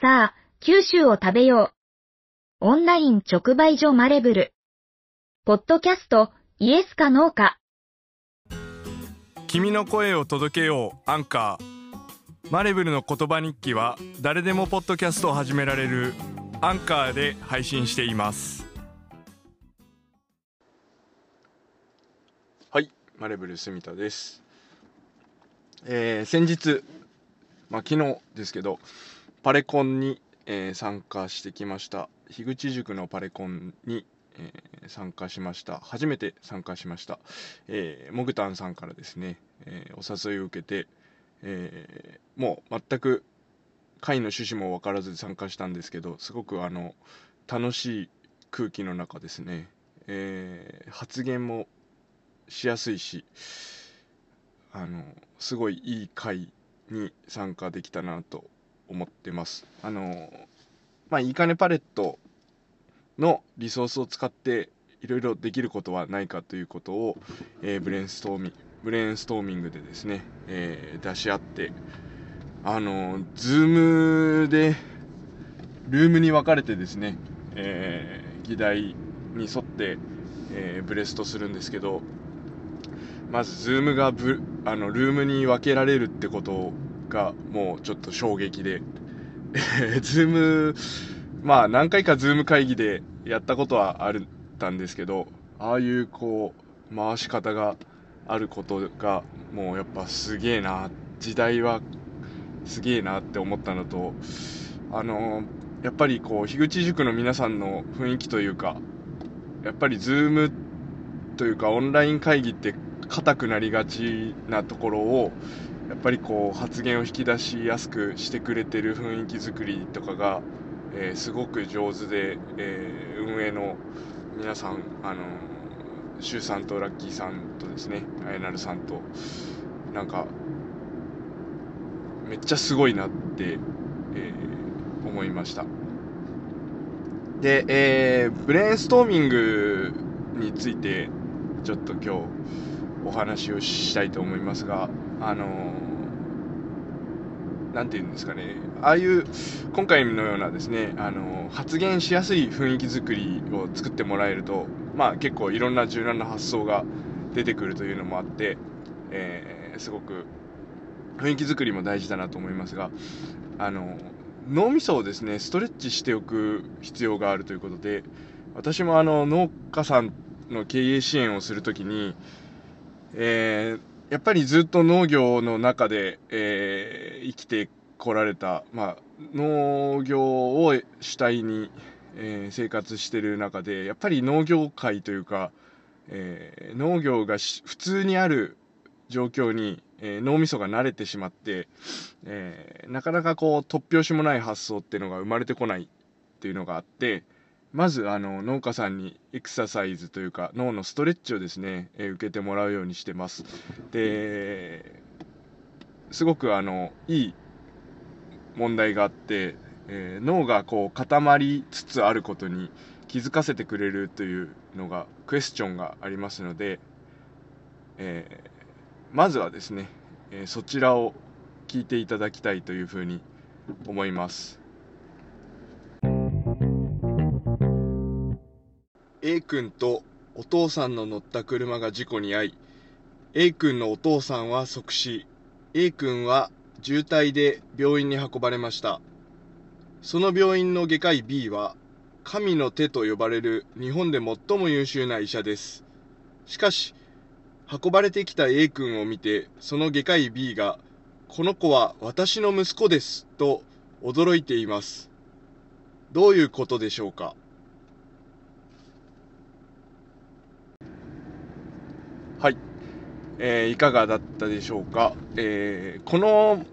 さあ、九州を食べよう。オンライン直売所マレブル。ポッドキャスト、イエスかノーか。君の声を届けようアンカーマレブルの言葉日記は誰でもポッドキャストを始められるアンカーで配信していますはいマレブル住田ですえー、先日まあ昨日ですけどパレコンに、えー、参加してきました。樋口塾のパレコンに、えー、参加しました。初めて参加しました、えー、モグタンさんからですね、えお誘いを受けて、えもう全く会の趣旨も分からず参加したんですけどすごくあの楽しい空気の中ですね、え発言もしやすいしあのすごいいい会に参加できたなと思ってます。あのまあ、いいかねパレットのリソースを使っていろいろできることはないかということを、えー、ブレインストーミブレインストーミングでですね、えー、出し合ってあの Zoom でルームに分かれてですね、えー、議題に沿って、え、ブレストするんですけどまず Zoom がブあのルームに分けられるってことがもうちょっと衝撃で、え Zoom、まあ何回か Zoom 会議でやったことはあったんですけど、ああいうこう、回し方があることがもうやっぱすげえな、時代はすげえなって思ったのと、あのやっぱりこう、樋口塾の皆さんの雰囲気というか、やっぱりズームというかオンライン会議って硬くなりがちなところをやっぱりこう発言を引き出しやすくしてくれてる雰囲気作りとかが、えー、すごく上手で、えー、運営の皆さん、あのシュウさんとラッキーさんとですね、あやなるさんと、なんか、めっちゃすごいなって、えー、思いました。で、えー、ブレインストーミングについて、ちょっと今日お話をしたいと思いますが、あの何て言うんですかね、ああいう今回のようなですね、あの発言しやすい雰囲気作りを作ってもらえると、まあ、結構いろんな柔軟な発想が出てくるというのもあって、えー、すごく雰囲気作りも大事だなと思いますが、あの脳みそをですねストレッチしておく必要があるということで私もあの農家さんの経営支援をするときに、えー、やっぱりずっと農業の中で、えー、生きてこられた、まあ、農業を主体に、えー、生活してる中でやっぱり農業界というか、えー、農業が普通にある状況に、えー、脳みそが慣れてしまって、え、なかなかこう突拍子もない発想っていうのが生まれてこないっていうのがあって、まずあの農家さんにエクササイズというか脳のストレッチをですね、えー、受けてもらうようにしてます。ですごくあのいい問題があって、えー、脳がこう固まりつつあることに気づかせてくれるというのがクエスチョンがありますので、えー、まずはですね、えそちらを聞いていただきたいというふうに思います。A 君とお父さんの乗った車が事故に遭い A 君のお父さんは即死。A 君は渋滞で病院に運ばれました。その病院の外科医 B は神の手と呼ばれる日本で最も優秀な医者です。しかし運ばれてきた A 君を見てその外科医 B がこの子は私の息子ですと驚いています。どういうことでしょうか？はい、えー、いかがだったでしょうか、えー、この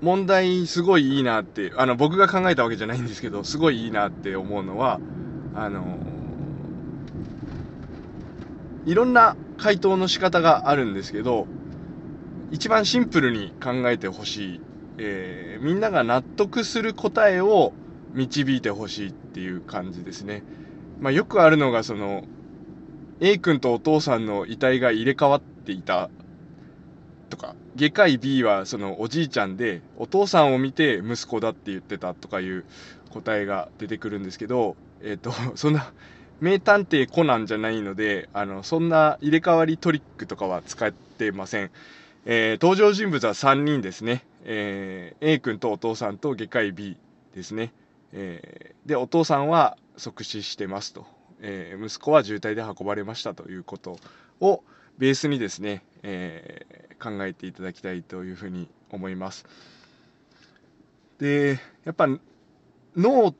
問題すごいいいなってあの僕が考えたわけじゃないんですけどすごいいいなって思うのはあのいろんな回答の仕方があるんですけど一番シンプルに考えてほしい、えー、みんなが納得する答えを導いてほしいっていう感じですね、まあ、よくあるのがその A 君とお父さんの遺体が入れ替わっていた。とか外科医 B はそのおじいちゃんでお父さんを見て息子だって言ってたとかいう答えが出てくるんですけど、えっ、と そんな名探偵コナンじゃないのであのそんな入れ替わりトリックとかは使ってません、えー登場人物は3人ですね、えー A 君とお父さんと外科医 B ですね、えーでお父さんは即死してますと、えー息子は渋滞で運ばれましたということをベースにですね、えー考えていただきたいというふうに思います。でやっぱ脳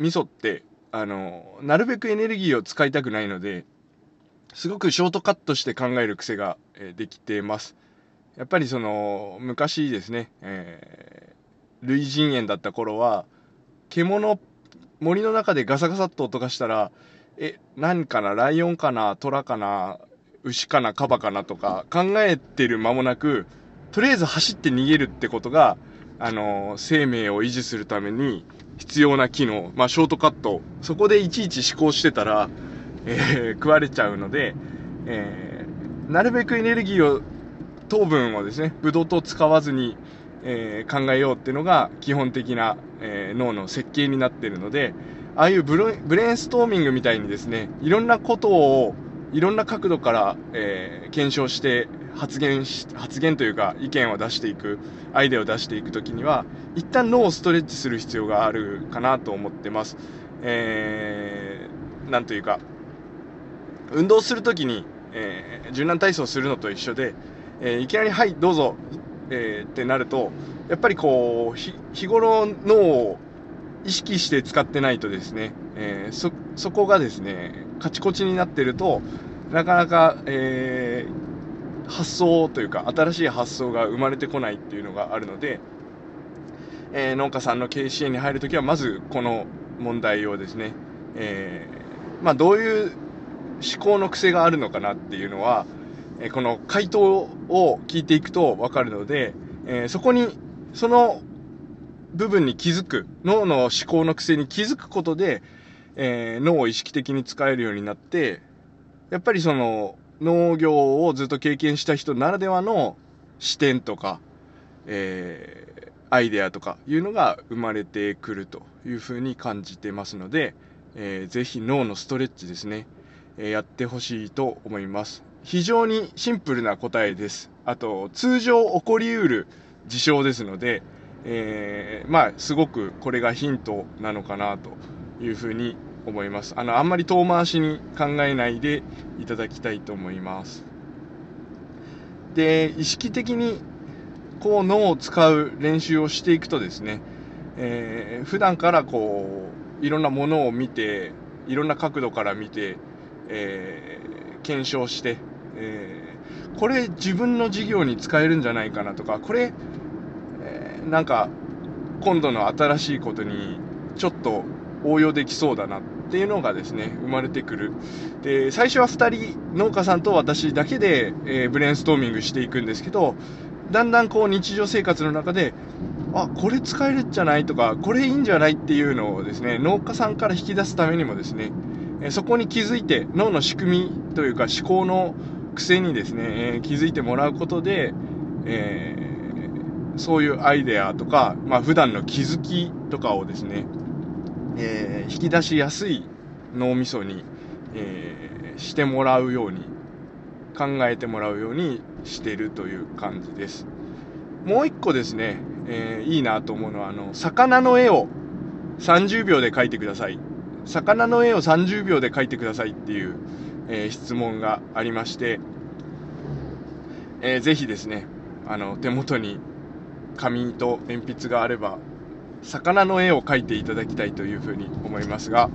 みそってあのなるべくエネルギーを使いたくないのですごくショートカットして考える癖が、えできてます。やっぱりその昔ですね、えー類人猿だった頃は獣森の中でガサガサっと音がしたらえ何かなライオンかなトラかな牛かなカバかなとか考えてる間もなくとりあえず走って逃げるってことがあの生命を維持するために必要な機能、まあ、ショートカット。そこでいちいち思考してたら、えー食われちゃうので、えーなるべくエネルギーを糖分をですねブドウ糖使わずに、えー考えようっていうのが基本的な、えー脳の設計になってるのでああいうブレインストーミングみたいにですねいろんなことをいろんな角度から、えー検証して発言し発言というか意見を出していくアイデアを出していくときには一旦脳をストレッチする必要があるかなと思ってます。えーなんというか運動するときに、えー柔軟体操するのと一緒で、えーいきなり「はいどうぞ」えーってなるとやっぱりこう日頃脳を意識して使ってないとですね、えーそそこがですねカチコチになってるとなかなか、えー発想というか新しい発想が生まれてこないっていうのがあるので、えー農家さんの経営支援に入るときはまずこの問題をですね、えーまあ、どういう思考の癖があるのかなっていうのは、えこの回答を聞いていくと分かるので、えーそこにその部分に気づく脳の思考の癖に気づくことで、えー脳を意識的に使えるようになってやっぱりその農業をずっと経験した人ならではの視点とか、えーアイデアとかいうのが生まれてくるというふうに感じてますので、えーぜひ脳のストレッチですね、えーやってほしいと思います。非常にシンプルな答えです。あと通常起こりうる事象ですので、えーまあすごくこれがヒントなのかなというふうに思います。あのあんまり遠回しに考えないでいただきたいと思います。で意識的にこう脳を使う練習をしていくとですね、えー普段からこういろんなものを見ていろんな角度から見て、えー検証して、えーこれ自分の事業に使えるんじゃないかなとかこれ、えーなんか今度の新しいことにちょっと応用できそうだなっていうのがですね生まれてくる。で最初は2人農家さんと私だけで、えーブレインストーミングしていくんですけどだんだんこう日常生活の中であこれ使えるんじゃないとかこれいいんじゃないっていうのをですね農家さんから引き出すためにもですねそこに気づいて脳の仕組みというか思考の癖にですね、えー気づいてもらうことで、えーそういうアイデアとか、まあ普段の気づきとかをですね、えー引き出しやすい脳みそに、えーしてもらうように考えてもらうようにしてるという感じです。もう一個ですね、えーいいなと思うのはあの魚の絵を30秒で描いてください。魚の絵を30秒で描いてくださいっていう、え質問がありまして、えーぜひですねあの手元に紙と鉛筆があれば魚の絵を描いていただきたいというふうに思いますが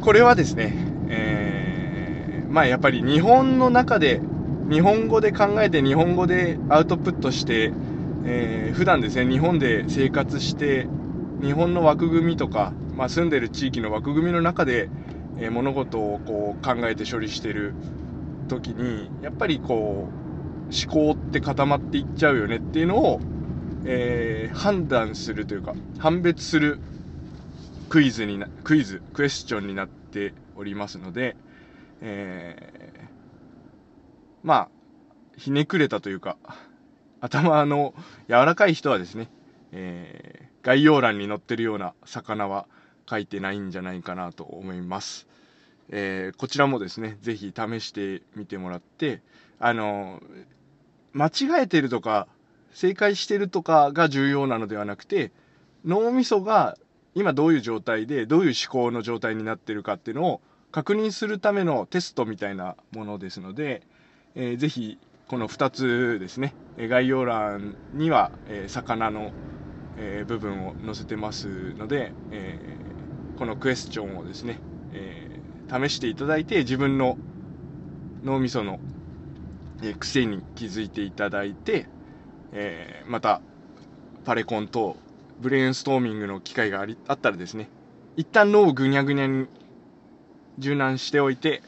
これはですね、えーまあやっぱり日本の中で日本語で考えて日本語でアウトプットして、えー普段ですね日本で生活して日本の枠組みとか、まあ、住んでる地域の枠組みの中で、えー物事をこう考えて処理してる時にやっぱりこう思考って固まっていっちゃうよねっていうのを、えー判断するというか判別するクイズになクイズクエスチョンになっておりますので、えーまあひねくれたというか、頭の柔らかい人はですね、えー、概要欄に載ってるような魚は書いてないんじゃないかなと思います。えー、こちらもですね、ぜひ試してみてもらって、あの、間違えてるとか、正解してるとかが重要なのではなくて、脳みそが今どういう状態で、どういう思考の状態になってるかっていうのを確認するためのテストみたいなものですので、えー、ぜひこの2つですね、概要欄には、え、魚の、え、部分を載せてますので、えー、このクエスチョンをですね、え試していただいて自分の脳みその、え癖に気づいていただいて、えまたパレコン等ブレインストーミングの機会がありあったらですね一旦脳をぐにゃぐにゃに柔軟しておいて、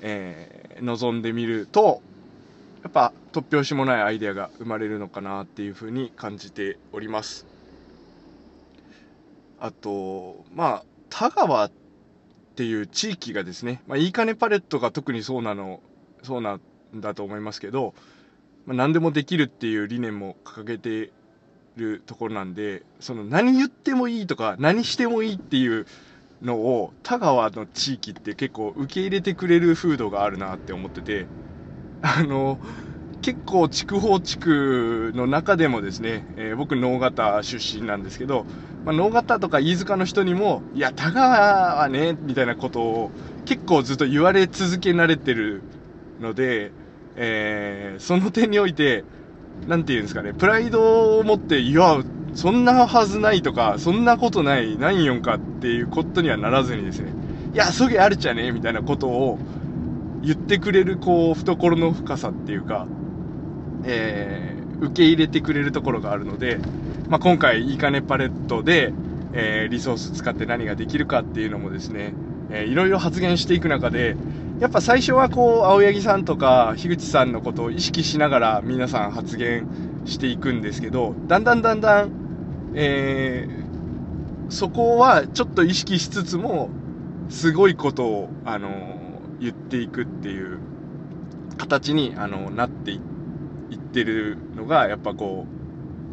えー、望んでみるとやっぱ突拍子もないアイデアが生まれるのかなっていうふうに感じております。あとまあ田川っていう地域がですね、まあ、いいかねパレットが特にそうなのそうなんだと思いますけど、まあ、何でもできるっていう理念も掲げてるところなんでその何言ってもいいとか何してもいいっていうのを田川の地域って結構受け入れてくれる風土があるなって思っててあの、結構筑豊地区の中でもですね、えー、僕、能形出身なんですけど、まあ、能形とか飯塚の人にも、いや、田川はね、みたいなことを結構ずっと言われ続けられてるので、えー、その点において、なんて言うんですかね、プライドを持って、いや、そんなはずないとか、そんなことない、ないんよんかっていうことにはならずにですね、いや、そげあるちゃねみたいなことを、言ってくれるこう懐の深さっていうか、えー、受け入れてくれるところがあるので、まあ、今回いいかねパレットで、えー、リソース使って何ができるかっていうのもですね、えー、いろいろ発言していく中でやっぱ最初はこう青柳さんとか樋口さんのことを意識しながら皆さん発言していくんですけどだんだんだんだん、えー、そこはちょっと意識しつつもすごいことをあの言っていくっていう形にあのなっていってるのがやっぱこ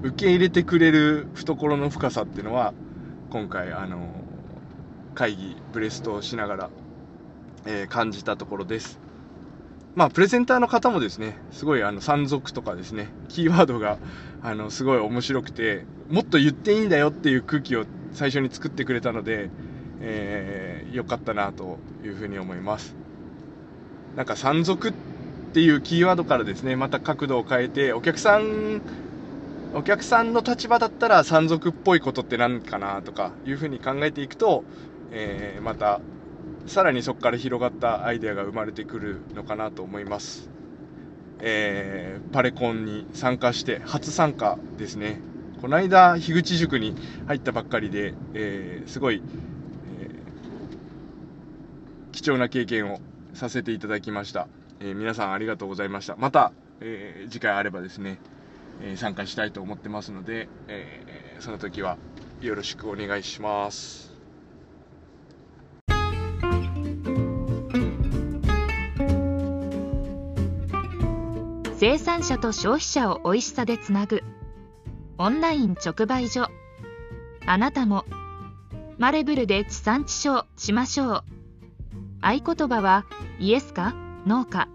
う受け入れてくれる懐の深さっていうのは今回あの会議ブレストをしながら、えー、感じたところです。まあプレゼンターの方もですねすごいあの山賊とかですねキーワードがあのすごい面白くてもっと言っていいんだよっていう空気を最初に作ってくれたので、えー、よかったなというふうに思います。なんか山賊っていうキーワードからですね、また角度を変えて、お客さん、お客さんの立場だったら山賊っぽいことって何かなとかいうふうに考えていくと、えー、またさらにそこから広がったアイデアが生まれてくるのかなと思います。えー、パレコンに参加して初参加ですね。この間、樋口塾に入ったばっかりで、えー、すごい、えー、貴重な経験をさせていただきました。えー、皆さんありがとうございました。また、えー、次回あればですね、え参加したいと思ってますので、えその時はよろしくお願いします。生産者と消費者を美味しさでつなぐオンライン直売所あなたもマレブルで地産地消しましょう合言葉はイエスかノーか